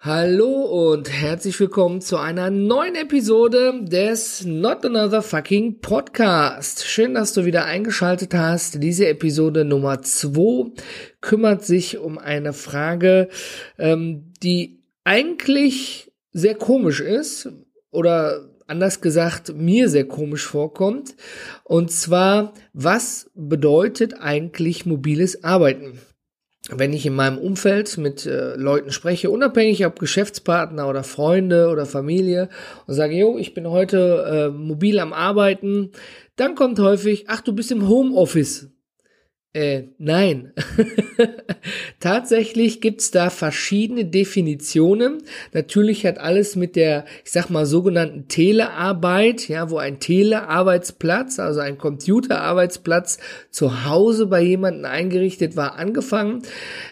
Hallo und herzlich willkommen zu einer neuen Episode des Not Another Fucking Podcast. Schön, dass du wieder eingeschaltet hast. Diese Episode Nummer 2 kümmert sich um eine Frage, ähm, die eigentlich sehr komisch ist oder anders gesagt mir sehr komisch vorkommt. Und zwar, was bedeutet eigentlich mobiles Arbeiten? Wenn ich in meinem Umfeld mit äh, Leuten spreche, unabhängig ob Geschäftspartner oder Freunde oder Familie und sage, jo, ich bin heute äh, mobil am Arbeiten, dann kommt häufig, ach, du bist im Homeoffice. Äh, nein. Tatsächlich gibt's da verschiedene Definitionen. Natürlich hat alles mit der, ich sag mal, sogenannten Telearbeit, ja, wo ein Telearbeitsplatz, also ein Computerarbeitsplatz zu Hause bei jemandem eingerichtet war, angefangen.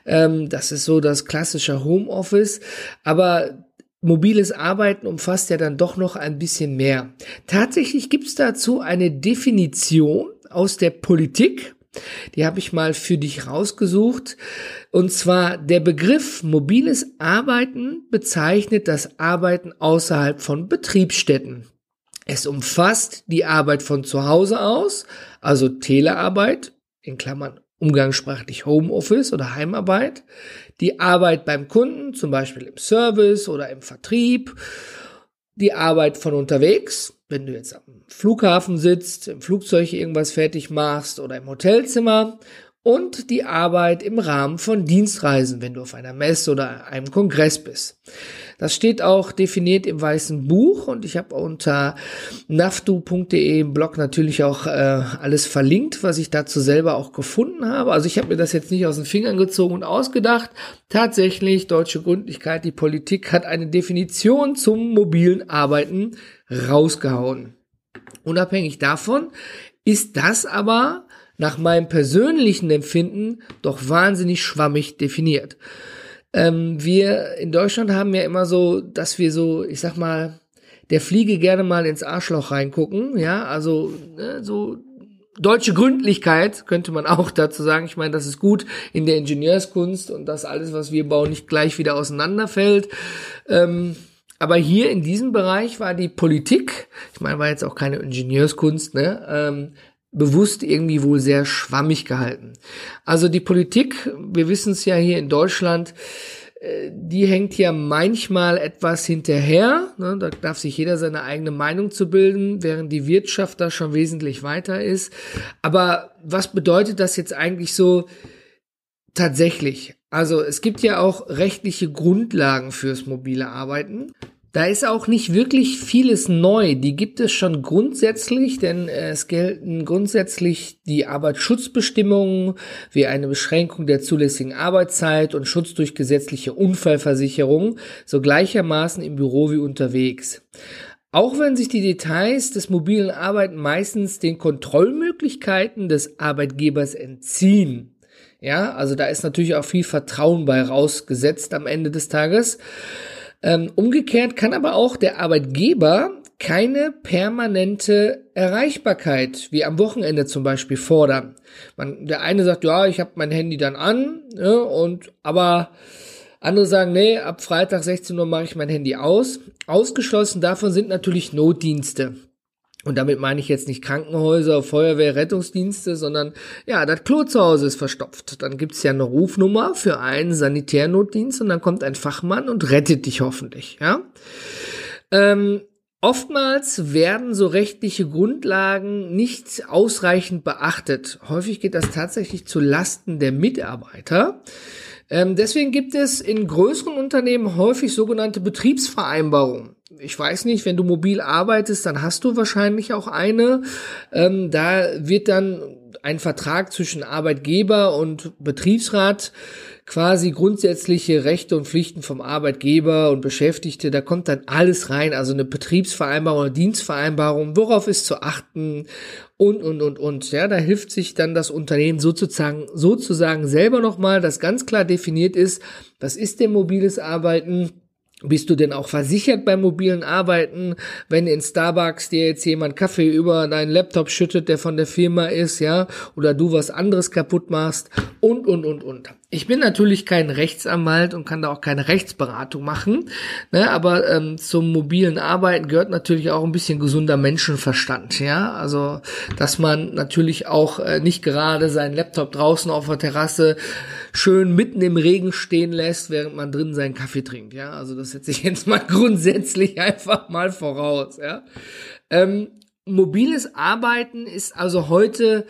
Ähm, das ist so das klassische Homeoffice. Aber Mobiles Arbeiten umfasst ja dann doch noch ein bisschen mehr. Tatsächlich gibt's dazu eine Definition aus der Politik die habe ich mal für dich rausgesucht. Und zwar der Begriff mobiles Arbeiten bezeichnet das Arbeiten außerhalb von Betriebsstätten. Es umfasst die Arbeit von zu Hause aus, also Telearbeit, in Klammern umgangssprachlich Homeoffice oder Heimarbeit, die Arbeit beim Kunden, zum Beispiel im Service oder im Vertrieb, die Arbeit von unterwegs, wenn du jetzt am Flughafen sitzt, im Flugzeug irgendwas fertig machst oder im Hotelzimmer und die Arbeit im Rahmen von Dienstreisen, wenn du auf einer Messe oder einem Kongress bist. Das steht auch definiert im weißen Buch und ich habe unter naftu.de im Blog natürlich auch äh, alles verlinkt, was ich dazu selber auch gefunden habe. Also ich habe mir das jetzt nicht aus den Fingern gezogen und ausgedacht. Tatsächlich, deutsche Gründlichkeit, die Politik hat eine Definition zum mobilen Arbeiten rausgehauen. Unabhängig davon ist das aber nach meinem persönlichen Empfinden doch wahnsinnig schwammig definiert. Ähm, wir in Deutschland haben ja immer so, dass wir so, ich sag mal, der Fliege gerne mal ins Arschloch reingucken, ja, also ne, so deutsche Gründlichkeit könnte man auch dazu sagen. Ich meine, das ist gut in der Ingenieurskunst und dass alles, was wir bauen, nicht gleich wieder auseinanderfällt. Ähm, aber hier in diesem Bereich war die Politik, ich meine, war jetzt auch keine Ingenieurskunst, ne, ähm, bewusst irgendwie wohl sehr schwammig gehalten. Also die Politik, wir wissen es ja hier in Deutschland, äh, die hängt ja manchmal etwas hinterher. Ne? Da darf sich jeder seine eigene Meinung zu bilden, während die Wirtschaft da schon wesentlich weiter ist. Aber was bedeutet das jetzt eigentlich so tatsächlich? Also es gibt ja auch rechtliche Grundlagen fürs mobile Arbeiten. Da ist auch nicht wirklich vieles neu. Die gibt es schon grundsätzlich, denn äh, es gelten grundsätzlich die Arbeitsschutzbestimmungen wie eine Beschränkung der zulässigen Arbeitszeit und Schutz durch gesetzliche Unfallversicherung, so gleichermaßen im Büro wie unterwegs. Auch wenn sich die Details des mobilen Arbeiten meistens den Kontrollmöglichkeiten des Arbeitgebers entziehen. Ja, also da ist natürlich auch viel Vertrauen bei rausgesetzt am Ende des Tages. Ähm, umgekehrt kann aber auch der Arbeitgeber keine permanente Erreichbarkeit, wie am Wochenende zum Beispiel, fordern. Man, der eine sagt, ja, ich habe mein Handy dann an, ja, ne, und aber andere sagen, nee, ab Freitag 16 Uhr mache ich mein Handy aus. Ausgeschlossen davon sind natürlich Notdienste. Und damit meine ich jetzt nicht Krankenhäuser, Feuerwehr, Rettungsdienste, sondern ja, das Klo zu Hause ist verstopft. Dann gibt's ja eine Rufnummer für einen Sanitärnotdienst und dann kommt ein Fachmann und rettet dich hoffentlich. Ja. Ähm, Oftmals werden so rechtliche Grundlagen nicht ausreichend beachtet. Häufig geht das tatsächlich zu Lasten der Mitarbeiter. Ähm, deswegen gibt es in größeren Unternehmen häufig sogenannte Betriebsvereinbarungen ich weiß nicht, wenn du mobil arbeitest, dann hast du wahrscheinlich auch eine. Ähm, da wird dann ein Vertrag zwischen Arbeitgeber und Betriebsrat quasi grundsätzliche Rechte und Pflichten vom Arbeitgeber und Beschäftigte, da kommt dann alles rein, also eine Betriebsvereinbarung oder Dienstvereinbarung, worauf ist zu achten und, und, und, und. Ja, da hilft sich dann das Unternehmen sozusagen, sozusagen selber nochmal, dass ganz klar definiert ist, was ist denn mobiles Arbeiten, bist du denn auch versichert beim mobilen Arbeiten, wenn in Starbucks dir jetzt jemand Kaffee über deinen Laptop schüttet, der von der Firma ist, ja, oder du was anderes kaputt machst und, und, und, und. Ich bin natürlich kein Rechtsanwalt und kann da auch keine Rechtsberatung machen, ne, aber ähm, zum mobilen Arbeiten gehört natürlich auch ein bisschen gesunder Menschenverstand, ja, also dass man natürlich auch äh, nicht gerade seinen Laptop draußen auf der Terrasse schön mitten im Regen stehen lässt, während man drin seinen Kaffee trinkt, ja, also das setze ich jetzt mal grundsätzlich einfach mal voraus, ja. Ähm, mobiles Arbeiten ist also heute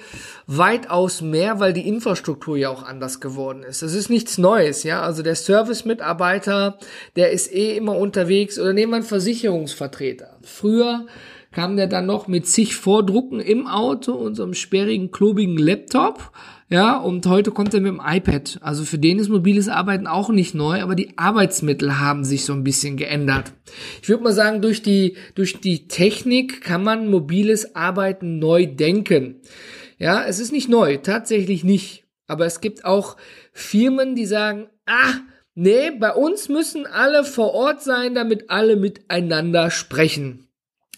weitaus mehr, weil die Infrastruktur ja auch anders geworden ist. Das ist nichts Neues, ja. Also der Service-Mitarbeiter, der ist eh immer unterwegs oder nehmen wir einen Versicherungsvertreter. Früher kam der dann noch mit zig Vordrucken im Auto und so einem sperrigen, klobigen Laptop ja, und heute kommt er mit dem iPad. Also für den ist mobiles Arbeiten auch nicht neu, aber die Arbeitsmittel haben sich so ein bisschen geändert. Ich würde mal sagen, durch die, durch die Technik kann man mobiles Arbeiten neu denken. Ja, es ist nicht neu, tatsächlich nicht. Aber es gibt auch Firmen, die sagen, ah, nee, bei uns müssen alle vor Ort sein, damit alle miteinander sprechen.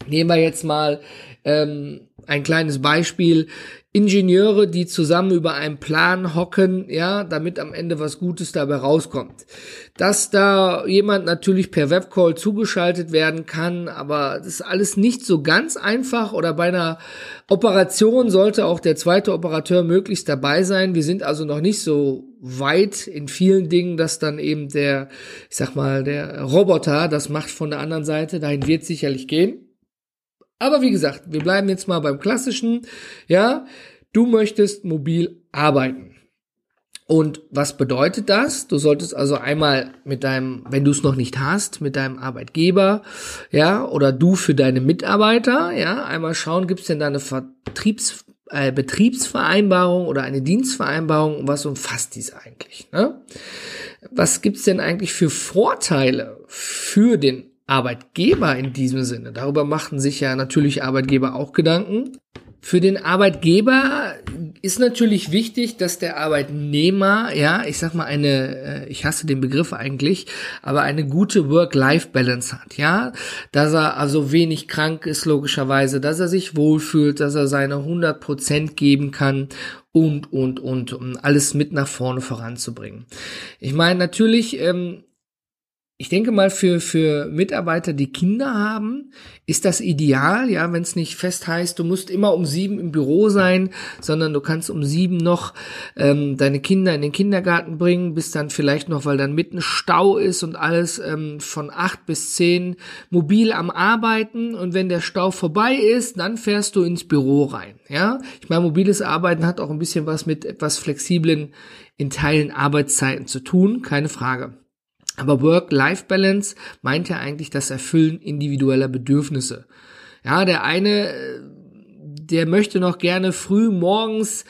Nehmen wir jetzt mal ähm, ein kleines Beispiel. Ingenieure, die zusammen über einen Plan hocken, ja, damit am Ende was Gutes dabei rauskommt. Dass da jemand natürlich per Webcall zugeschaltet werden kann, aber das ist alles nicht so ganz einfach oder bei einer Operation sollte auch der zweite Operateur möglichst dabei sein. Wir sind also noch nicht so weit in vielen Dingen, dass dann eben der, ich sag mal, der Roboter das macht von der anderen Seite. Dahin wird sicherlich gehen. Aber wie gesagt, wir bleiben jetzt mal beim klassischen. Ja, du möchtest mobil arbeiten. Und was bedeutet das? Du solltest also einmal mit deinem, wenn du es noch nicht hast, mit deinem Arbeitgeber, ja, oder du für deine Mitarbeiter, ja, einmal schauen, gibt es denn da eine Vertriebs, äh, Betriebsvereinbarung oder eine Dienstvereinbarung und was umfasst dies eigentlich? Ne? Was gibt's denn eigentlich für Vorteile für den Arbeitgeber in diesem Sinne. Darüber machten sich ja natürlich Arbeitgeber auch Gedanken. Für den Arbeitgeber ist natürlich wichtig, dass der Arbeitnehmer, ja, ich sag mal eine, äh, ich hasse den Begriff eigentlich, aber eine gute Work-Life-Balance hat, ja, dass er also wenig krank ist logischerweise, dass er sich wohlfühlt, dass er seine 100 Prozent geben kann und, und, und, um alles mit nach vorne voranzubringen. Ich meine, natürlich ähm, ich denke mal, für, für Mitarbeiter, die Kinder haben, ist das ideal, ja, wenn es nicht fest heißt, du musst immer um sieben im Büro sein, sondern du kannst um sieben noch ähm, deine Kinder in den Kindergarten bringen, bis dann vielleicht noch, weil dann mitten Stau ist und alles ähm, von acht bis zehn mobil am Arbeiten und wenn der Stau vorbei ist, dann fährst du ins Büro rein, ja. Ich meine, mobiles Arbeiten hat auch ein bisschen was mit etwas flexiblen in Teilen Arbeitszeiten zu tun, keine Frage. Aber Work-Life-Balance meint ja eigentlich das Erfüllen individueller Bedürfnisse. Ja, der eine, der möchte noch gerne früh morgens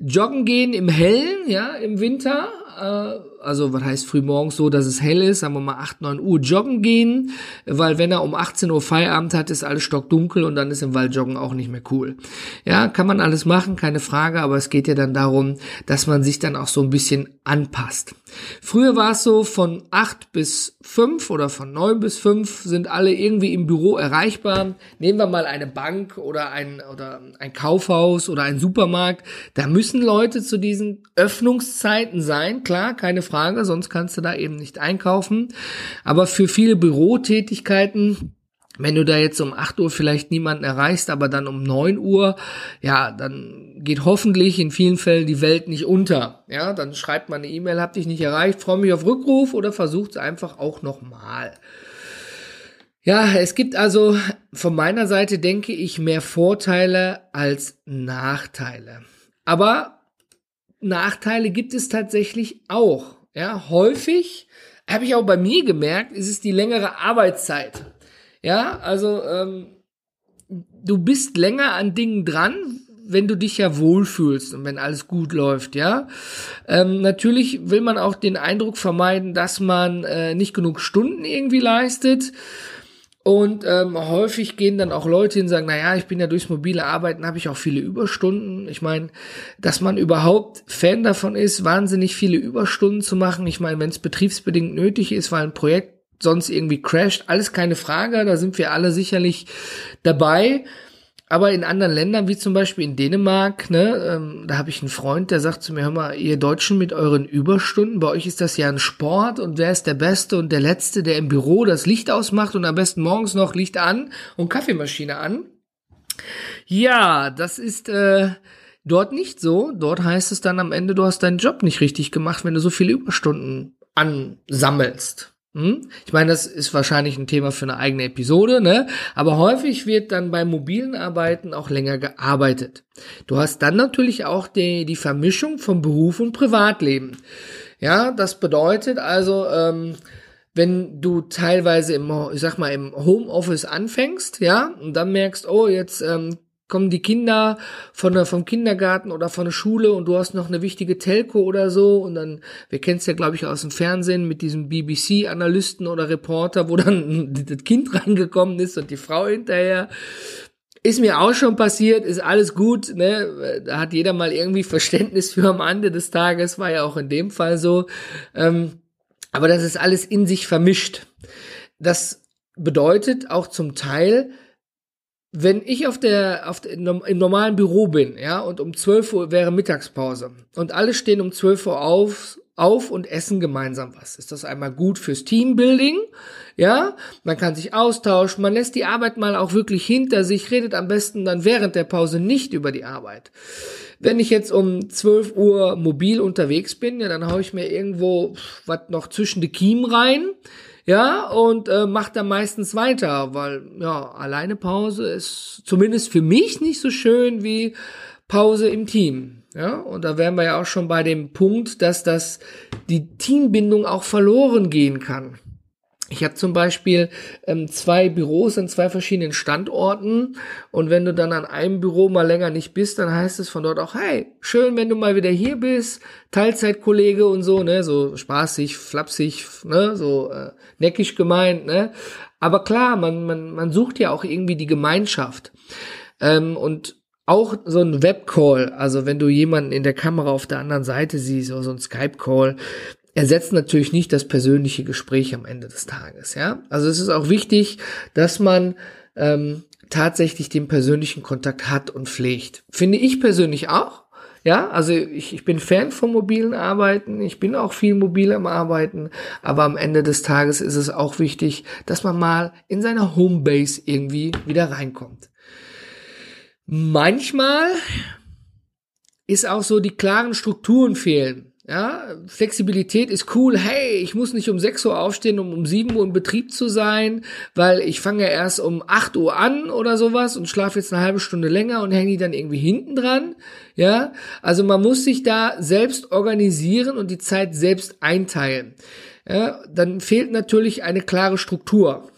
joggen gehen im Hellen, ja, im Winter, äh, also was heißt früh morgens so, dass es hell ist, sagen wir mal 8, 9 Uhr joggen gehen, weil wenn er um 18 Uhr Feierabend hat, ist alles stockdunkel und dann ist im Wald joggen auch nicht mehr cool. Ja, kann man alles machen, keine Frage, aber es geht ja dann darum, dass man sich dann auch so ein bisschen anpasst. Früher war es so, von 8 bis 5 oder von 9 bis 5 sind alle irgendwie im Büro erreichbar. Nehmen wir mal eine Bank oder ein, oder ein Kaufhaus oder ein Supermarkt. Da müssen Leute zu diesen Öffnungszeiten sein, klar, keine Frage, sonst kannst du da eben nicht einkaufen. Aber für viele Bürotätigkeiten wenn du da jetzt um 8 Uhr vielleicht niemanden erreichst, aber dann um 9 Uhr, ja, dann geht hoffentlich in vielen Fällen die Welt nicht unter. Ja, dann schreibt man eine E-Mail, hab dich nicht erreicht, freue mich auf Rückruf oder versucht es einfach auch nochmal. Ja, es gibt also von meiner Seite, denke ich, mehr Vorteile als Nachteile. Aber Nachteile gibt es tatsächlich auch. Ja, häufig habe ich auch bei mir gemerkt, ist es die längere Arbeitszeit. Ja, also ähm, du bist länger an Dingen dran, wenn du dich ja wohlfühlst und wenn alles gut läuft, ja. Ähm, natürlich will man auch den Eindruck vermeiden, dass man äh, nicht genug Stunden irgendwie leistet. Und ähm, häufig gehen dann auch Leute hin und sagen, naja, ich bin ja durchs mobile Arbeiten, habe ich auch viele Überstunden. Ich meine, dass man überhaupt Fan davon ist, wahnsinnig viele Überstunden zu machen. Ich meine, wenn es betriebsbedingt nötig ist, weil ein Projekt sonst irgendwie crasht, alles keine Frage, da sind wir alle sicherlich dabei. Aber in anderen Ländern, wie zum Beispiel in Dänemark, ne, ähm, da habe ich einen Freund, der sagt zu mir, hör mal, ihr Deutschen mit euren Überstunden, bei euch ist das ja ein Sport und wer ist der Beste und der Letzte, der im Büro das Licht ausmacht und am besten morgens noch Licht an und Kaffeemaschine an. Ja, das ist äh, dort nicht so. Dort heißt es dann am Ende, du hast deinen Job nicht richtig gemacht, wenn du so viele Überstunden ansammelst. Hm? Ich meine, das ist wahrscheinlich ein Thema für eine eigene Episode, ne? Aber häufig wird dann bei mobilen Arbeiten auch länger gearbeitet. Du hast dann natürlich auch die, die Vermischung von Beruf und Privatleben. Ja, das bedeutet also, ähm, wenn du teilweise im, ich sag mal, im Homeoffice anfängst, ja, und dann merkst, oh, jetzt ähm, kommen die Kinder von der, vom Kindergarten oder von der Schule und du hast noch eine wichtige Telco oder so und dann, wir kennen es ja, glaube ich, aus dem Fernsehen mit diesem BBC-Analysten oder Reporter, wo dann das Kind reingekommen ist und die Frau hinterher. Ist mir auch schon passiert, ist alles gut, ne? Da hat jeder mal irgendwie Verständnis für am Ende des Tages, war ja auch in dem Fall so. Ähm, aber das ist alles in sich vermischt. Das bedeutet auch zum Teil, wenn ich auf der, auf der, im normalen Büro bin, ja, und um 12 Uhr wäre Mittagspause und alle stehen um 12 Uhr auf, auf und essen gemeinsam was. Ist das einmal gut fürs Teambuilding? Ja, man kann sich austauschen, man lässt die Arbeit mal auch wirklich hinter sich, redet am besten dann während der Pause nicht über die Arbeit. Wenn ich jetzt um 12 Uhr mobil unterwegs bin, ja, dann hau ich mir irgendwo was noch zwischen die Kiemen rein ja, und äh, macht dann meistens weiter, weil ja, alleine Pause ist zumindest für mich nicht so schön wie Pause im Team. Ja, und da wären wir ja auch schon bei dem Punkt, dass das die Teambindung auch verloren gehen kann. Ich habe zum Beispiel ähm, zwei Büros an zwei verschiedenen Standorten und wenn du dann an einem Büro mal länger nicht bist, dann heißt es von dort auch, hey, schön, wenn du mal wieder hier bist, Teilzeitkollege und so, ne, so spaßig, flapsig, ne, so äh, neckisch gemeint, ne. Aber klar, man, man, man sucht ja auch irgendwie die Gemeinschaft. Ähm, und auch so ein Webcall, also wenn du jemanden in der Kamera auf der anderen Seite siehst, oder so ein Skype-Call, ersetzt natürlich nicht das persönliche Gespräch am Ende des Tages. Ja, also es ist auch wichtig, dass man ähm, tatsächlich den persönlichen Kontakt hat und pflegt. Finde ich persönlich auch. Ja, also ich, ich bin Fan von mobilen Arbeiten, ich bin auch viel mobil am Arbeiten, aber am Ende des Tages ist es auch wichtig, dass man mal in seiner Homebase irgendwie wieder reinkommt. Manchmal ist auch so die klaren Strukturen fehlen. Ja, Flexibilität ist cool. Hey, ich muss nicht um 6 Uhr aufstehen, um um 7 Uhr in Betrieb zu sein, weil ich fange erst um 8 Uhr an oder sowas und schlafe jetzt eine halbe Stunde länger und hänge dann irgendwie hinten dran. Ja, also man muss sich da selbst organisieren und die Zeit selbst einteilen. Ja, dann fehlt natürlich eine klare Struktur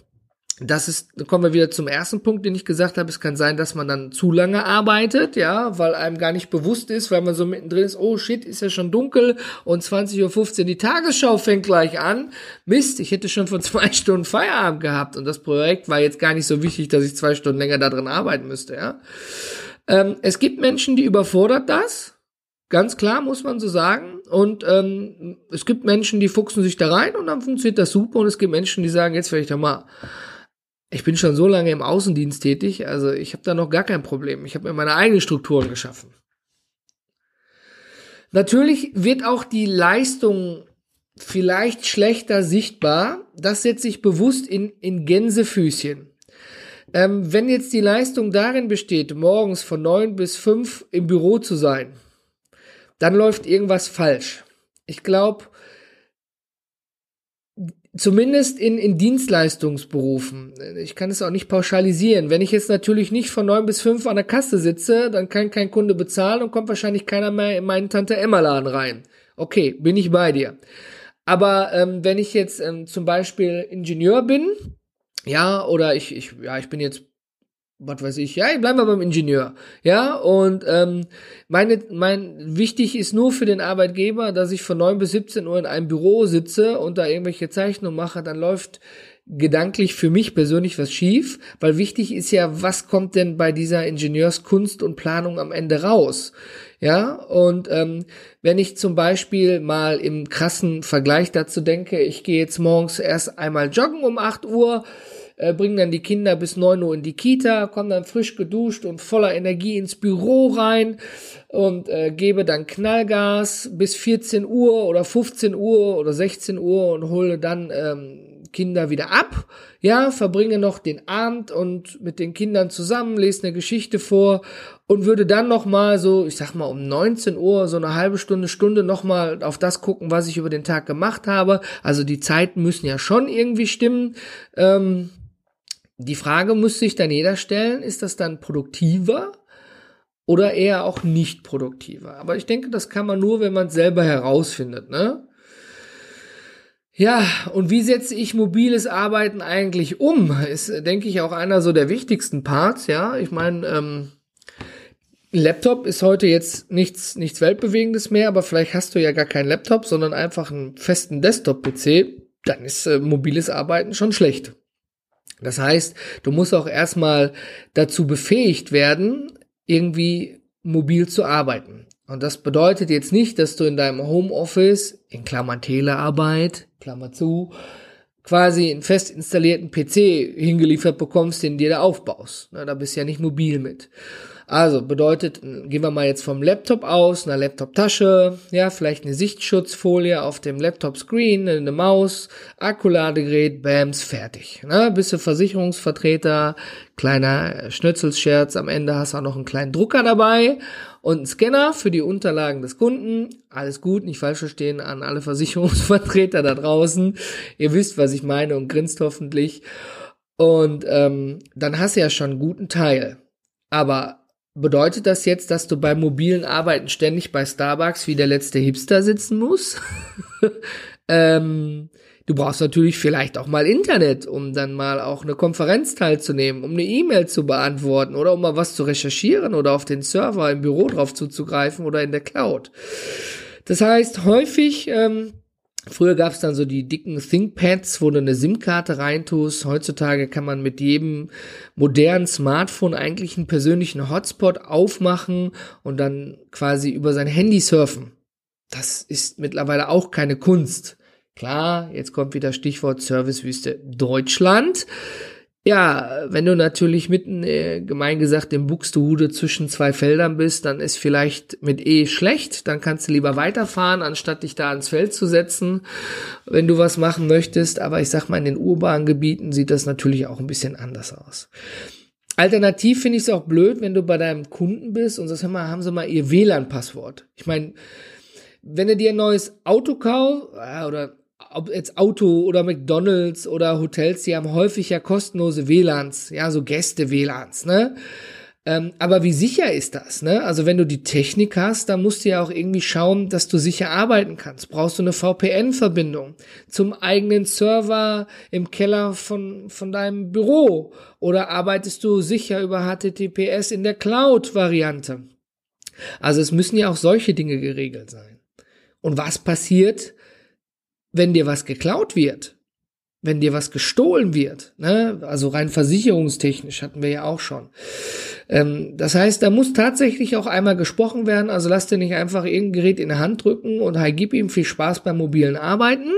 das ist, da kommen wir wieder zum ersten Punkt, den ich gesagt habe. Es kann sein, dass man dann zu lange arbeitet, ja, weil einem gar nicht bewusst ist, weil man so mittendrin ist, oh shit, ist ja schon dunkel und 20.15 Uhr die Tagesschau fängt gleich an. Mist, ich hätte schon vor zwei Stunden Feierabend gehabt und das Projekt war jetzt gar nicht so wichtig, dass ich zwei Stunden länger da drin arbeiten müsste, ja. Ähm, es gibt Menschen, die überfordert das. Ganz klar, muss man so sagen. Und ähm, es gibt Menschen, die fuchsen sich da rein und dann funktioniert das super. Und es gibt Menschen, die sagen, jetzt werde ich da mal ich bin schon so lange im Außendienst tätig, also ich habe da noch gar kein Problem. Ich habe mir meine eigenen Strukturen geschaffen. Natürlich wird auch die Leistung vielleicht schlechter sichtbar. Das setze ich bewusst in, in Gänsefüßchen. Ähm, wenn jetzt die Leistung darin besteht, morgens von neun bis fünf im Büro zu sein, dann läuft irgendwas falsch. Ich glaube, Zumindest in, in Dienstleistungsberufen. Ich kann es auch nicht pauschalisieren. Wenn ich jetzt natürlich nicht von neun bis fünf an der Kasse sitze, dann kann kein Kunde bezahlen und kommt wahrscheinlich keiner mehr in meinen Tante-Emma-Laden rein. Okay, bin ich bei dir. Aber ähm, wenn ich jetzt ähm, zum Beispiel Ingenieur bin, ja, oder ich, ich, ja, ich bin jetzt was weiß ich, ja, bleiben wir beim Ingenieur, ja, und ähm, meine, mein, wichtig ist nur für den Arbeitgeber, dass ich von 9 bis 17 Uhr in einem Büro sitze und da irgendwelche Zeichnungen mache, dann läuft gedanklich für mich persönlich was schief, weil wichtig ist ja, was kommt denn bei dieser Ingenieurskunst und Planung am Ende raus, ja, und ähm, wenn ich zum Beispiel mal im krassen Vergleich dazu denke, ich gehe jetzt morgens erst einmal joggen um 8 Uhr, äh, bringe dann die Kinder bis neun Uhr in die Kita, komme dann frisch geduscht und voller Energie ins Büro rein und äh, gebe dann Knallgas bis 14 Uhr oder 15 Uhr oder 16 Uhr und hole dann ähm, Kinder wieder ab, ja, verbringe noch den Abend und mit den Kindern zusammen, lese eine Geschichte vor und würde dann noch mal so, ich sag mal um 19 Uhr so eine halbe Stunde, Stunde noch mal auf das gucken, was ich über den Tag gemacht habe. Also die Zeiten müssen ja schon irgendwie stimmen. Ähm, die Frage muss sich dann jeder stellen, ist das dann produktiver? Oder eher auch nicht produktiver. Aber ich denke, das kann man nur, wenn man es selber herausfindet, ne? Ja, und wie setze ich mobiles Arbeiten eigentlich um? Ist, denke ich, auch einer so der wichtigsten Parts, ja. Ich meine, ähm, Laptop ist heute jetzt nichts, nichts Weltbewegendes mehr, aber vielleicht hast du ja gar keinen Laptop, sondern einfach einen festen Desktop-PC, dann ist äh, mobiles Arbeiten schon schlecht. Das heißt, du musst auch erstmal dazu befähigt werden, irgendwie mobil zu arbeiten. Und das bedeutet jetzt nicht, dass du in deinem Homeoffice, in Klammern Telearbeit, Klammer zu, quasi einen fest installierten PC hingeliefert bekommst, den dir da aufbaust. Na, da bist du ja nicht mobil mit. Also bedeutet, gehen wir mal jetzt vom Laptop aus, einer Laptop-Tasche, ja, vielleicht eine Sichtschutzfolie auf dem Laptop-Screen, eine Maus, Akkuladegerät, bams, fertig. Ne? Bist du Versicherungsvertreter, kleiner Schnützelscherz, am Ende hast du auch noch einen kleinen Drucker dabei und einen Scanner für die Unterlagen des Kunden. Alles gut, nicht falsch verstehen an alle Versicherungsvertreter da draußen. Ihr wisst, was ich meine und grinst hoffentlich. Und ähm, dann hast du ja schon einen guten Teil. Aber Bedeutet das jetzt, dass du beim mobilen Arbeiten ständig bei Starbucks wie der letzte Hipster sitzen musst? ähm, du brauchst natürlich vielleicht auch mal Internet, um dann mal auch eine Konferenz teilzunehmen, um eine E-Mail zu beantworten oder um mal was zu recherchieren oder auf den Server im Büro drauf zuzugreifen oder in der Cloud. Das heißt, häufig ähm, Früher gab es dann so die dicken ThinkPads, wo du eine SIM-Karte reintust. Heutzutage kann man mit jedem modernen Smartphone eigentlich einen persönlichen Hotspot aufmachen und dann quasi über sein Handy surfen. Das ist mittlerweile auch keine Kunst. Klar, jetzt kommt wieder Stichwort Servicewüste Deutschland. Ja, wenn du natürlich mitten, äh, gemein gesagt, im Buxtehude zwischen zwei Feldern bist, dann ist vielleicht mit E schlecht. Dann kannst du lieber weiterfahren, anstatt dich da ans Feld zu setzen, wenn du was machen möchtest. Aber ich sag mal, in den urbanen Gebieten sieht das natürlich auch ein bisschen anders aus. Alternativ finde ich es auch blöd, wenn du bei deinem Kunden bist und sagst, hör mal, haben sie mal ihr WLAN-Passwort. Ich meine, wenn du dir ein neues Auto kaufst, äh, oder ob jetzt Auto oder McDonalds oder Hotels, die haben häufig ja kostenlose WLANs, ja, so Gäste-WLANs, ne? Ähm, aber wie sicher ist das, ne? Also wenn du die Technik hast, dann musst du ja auch irgendwie schauen, dass du sicher arbeiten kannst. Brauchst du eine VPN-Verbindung zum eigenen Server im Keller von, von deinem Büro? Oder arbeitest du sicher über HTTPS in der Cloud-Variante? Also es müssen ja auch solche Dinge geregelt sein. Und was passiert, wenn dir was geklaut wird, wenn dir was gestohlen wird, ne? also rein versicherungstechnisch hatten wir ja auch schon. Ähm, das heißt, da muss tatsächlich auch einmal gesprochen werden, also lass dir nicht einfach irgendein Gerät in die Hand drücken und hey, gib ihm viel Spaß beim mobilen Arbeiten,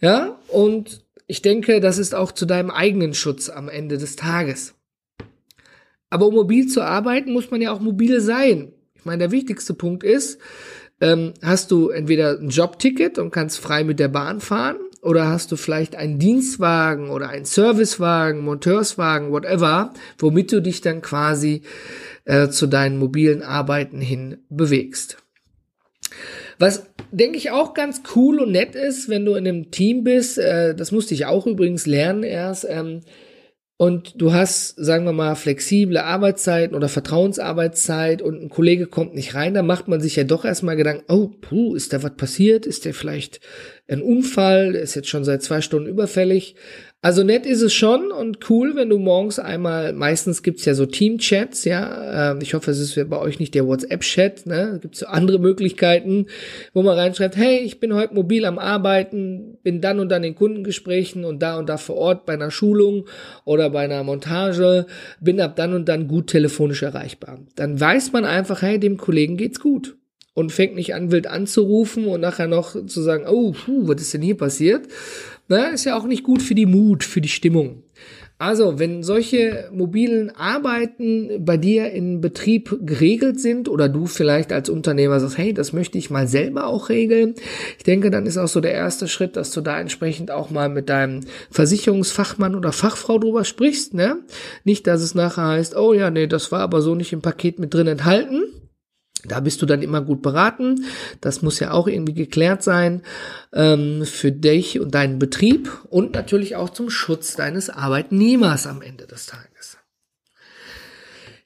ja, und ich denke, das ist auch zu deinem eigenen Schutz am Ende des Tages. Aber um mobil zu arbeiten, muss man ja auch mobil sein. Ich meine, der wichtigste Punkt ist, ähm, hast du entweder ein Jobticket und kannst frei mit der Bahn fahren oder hast du vielleicht einen Dienstwagen oder einen Servicewagen, Monteurswagen, whatever, womit du dich dann quasi äh, zu deinen mobilen Arbeiten hin bewegst. Was denke ich auch ganz cool und nett ist, wenn du in einem Team bist, äh, das musste ich auch übrigens lernen erst, ähm, und du hast, sagen wir mal, flexible Arbeitszeiten oder Vertrauensarbeitszeit und ein Kollege kommt nicht rein, dann macht man sich ja doch erstmal Gedanken, oh, puh, ist da was passiert? Ist der vielleicht ein Unfall? Ist jetzt schon seit zwei Stunden überfällig. Also nett ist es schon und cool, wenn du morgens einmal, meistens gibt's ja so Team-Chats, ja. Ähm, ich hoffe, es ist bei euch nicht der WhatsApp-Chat, ne? Gibt's so andere Möglichkeiten, wo man reinschreibt, hey, ich bin heute mobil am Arbeiten, bin dann und dann in Kundengesprächen und da und da vor Ort bei einer Schulung oder bei einer Montage, bin ab dann und dann gut telefonisch erreichbar. Dann weiß man einfach, hey, dem Kollegen geht's gut und fängt nicht an, wild anzurufen und nachher noch zu sagen, oh, puh, was ist denn hier passiert? Ne, ist ja auch nicht gut für die Mut, für die Stimmung. Also, wenn solche mobilen Arbeiten bei dir in Betrieb geregelt sind oder du vielleicht als Unternehmer sagst, hey, das möchte ich mal selber auch regeln, ich denke, dann ist auch so der erste Schritt, dass du da entsprechend auch mal mit deinem Versicherungsfachmann oder Fachfrau drüber sprichst, ne? Nicht, dass es nachher heißt, oh ja, nee, das war aber so nicht im Paket mit drin enthalten. Da bist du dann immer gut beraten. Das muss ja auch irgendwie geklärt sein ähm, für dich und deinen Betrieb und natürlich auch zum Schutz deines Arbeitnehmers am Ende des Tages.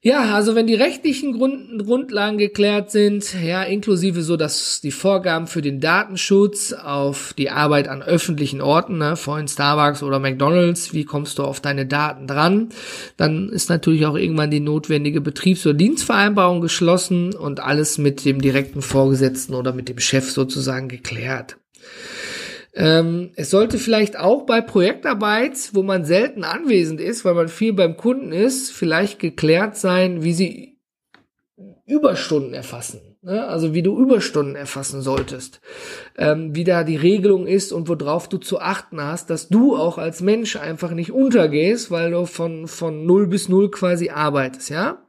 Ja, also wenn die rechtlichen Grund Grundlagen geklärt sind, ja, inklusive so, dass die Vorgaben für den Datenschutz auf die Arbeit an öffentlichen Orten, ne, vorhin Starbucks oder McDonalds, wie kommst du auf deine Daten dran, dann ist natürlich auch irgendwann die notwendige Betriebs- oder Dienstvereinbarung geschlossen und alles mit dem direkten Vorgesetzten oder mit dem Chef sozusagen geklärt. Ähm, es sollte vielleicht auch bei Projektarbeit, wo man selten anwesend ist, weil man viel beim Kunden ist, vielleicht geklärt sein, wie sie Überstunden erfassen. Ne? Also wie du Überstunden erfassen solltest. Ähm, wie da die Regelung ist und worauf du zu achten hast, dass du auch als Mensch einfach nicht untergehst, weil du von, von 0 bis 0 quasi arbeitest, ja?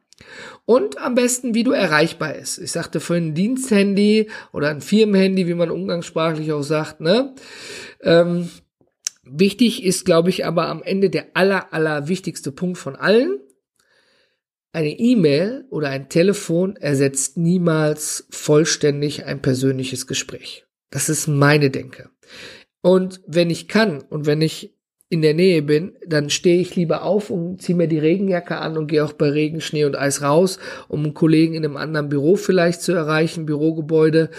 Und am besten, wie du erreichbar ist. Ich sagte vorhin Diensthandy oder ein Firmenhandy, wie man umgangssprachlich auch sagt, ne? Ähm, wichtig ist, glaube ich, aber am Ende der aller, aller wichtigste Punkt von allen. Eine E-Mail oder ein Telefon ersetzt niemals vollständig ein persönliches Gespräch. Das ist meine Denke. Und wenn ich kann und wenn ich in der Nähe bin, dann stehe ich lieber auf und ziehe mir die Regenjacke an und gehe auch bei Regen, Schnee und Eis raus, um einen Kollegen in einem anderen Büro vielleicht zu erreichen, Bürogebäude,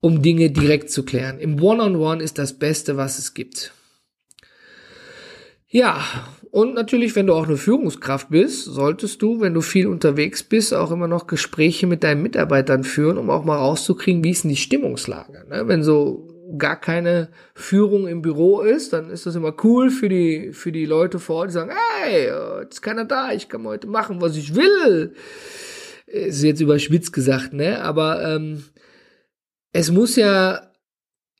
um Dinge direkt zu klären. Im One-on-One -on -One ist das Beste, was es gibt. Ja, und natürlich, wenn du auch eine Führungskraft bist, solltest du, wenn du viel unterwegs bist, auch immer noch Gespräche mit deinen Mitarbeitern führen, um auch mal rauszukriegen, wie ist denn die Stimmungslage. Ne? Wenn so gar keine Führung im Büro ist, dann ist das immer cool für die, für die Leute vor Ort, die sagen, hey, jetzt ist keiner da, ich kann heute machen, was ich will. Ist jetzt überspitzt gesagt, ne? Aber ähm, es muss ja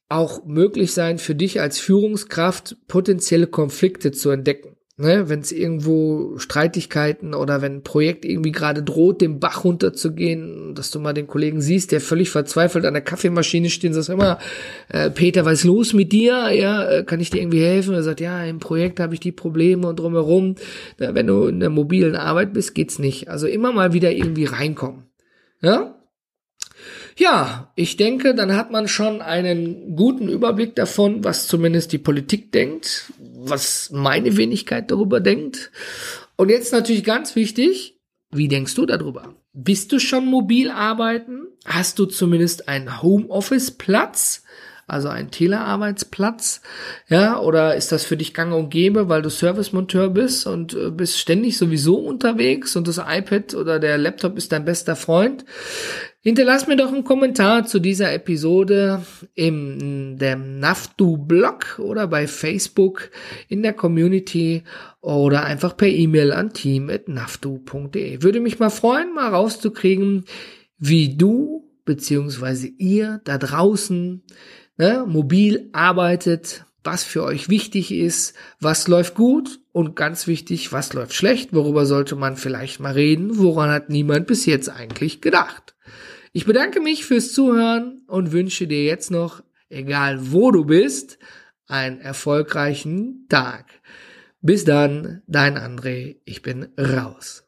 auch möglich sein, für dich als Führungskraft potenzielle Konflikte zu entdecken. Ne, wenn es irgendwo Streitigkeiten oder wenn ein Projekt irgendwie gerade droht, den Bach runterzugehen, dass du mal den Kollegen siehst, der völlig verzweifelt an der Kaffeemaschine steht und sagst immer, äh, Peter, was ist los mit dir? Ja, äh, kann ich dir irgendwie helfen? er sagt, ja, im Projekt habe ich die Probleme und drumherum. Na, wenn du in der mobilen Arbeit bist, geht's nicht. Also immer mal wieder irgendwie reinkommen. Ja? Ja, ich denke, dann hat man schon einen guten Überblick davon, was zumindest die Politik denkt, was meine Wenigkeit darüber denkt. Und jetzt natürlich ganz wichtig, wie denkst du darüber? Bist du schon mobil arbeiten? Hast du zumindest einen Homeoffice-Platz? Also ein Telearbeitsplatz, ja, oder ist das für dich gang und gäbe, weil du Servicemonteur bist und äh, bist ständig sowieso unterwegs und das iPad oder der Laptop ist dein bester Freund? Hinterlass mir doch einen Kommentar zu dieser Episode im dem Naftu-Blog oder bei Facebook in der Community oder einfach per E-Mail an team.naftu.de. Würde mich mal freuen, mal rauszukriegen, wie du beziehungsweise ihr da draußen ne, mobil arbeitet, was für euch wichtig ist, was läuft gut und ganz wichtig, was läuft schlecht, worüber sollte man vielleicht mal reden, woran hat niemand bis jetzt eigentlich gedacht. Ich bedanke mich fürs Zuhören und wünsche dir jetzt noch, egal wo du bist, einen erfolgreichen Tag. Bis dann, dein André, ich bin raus.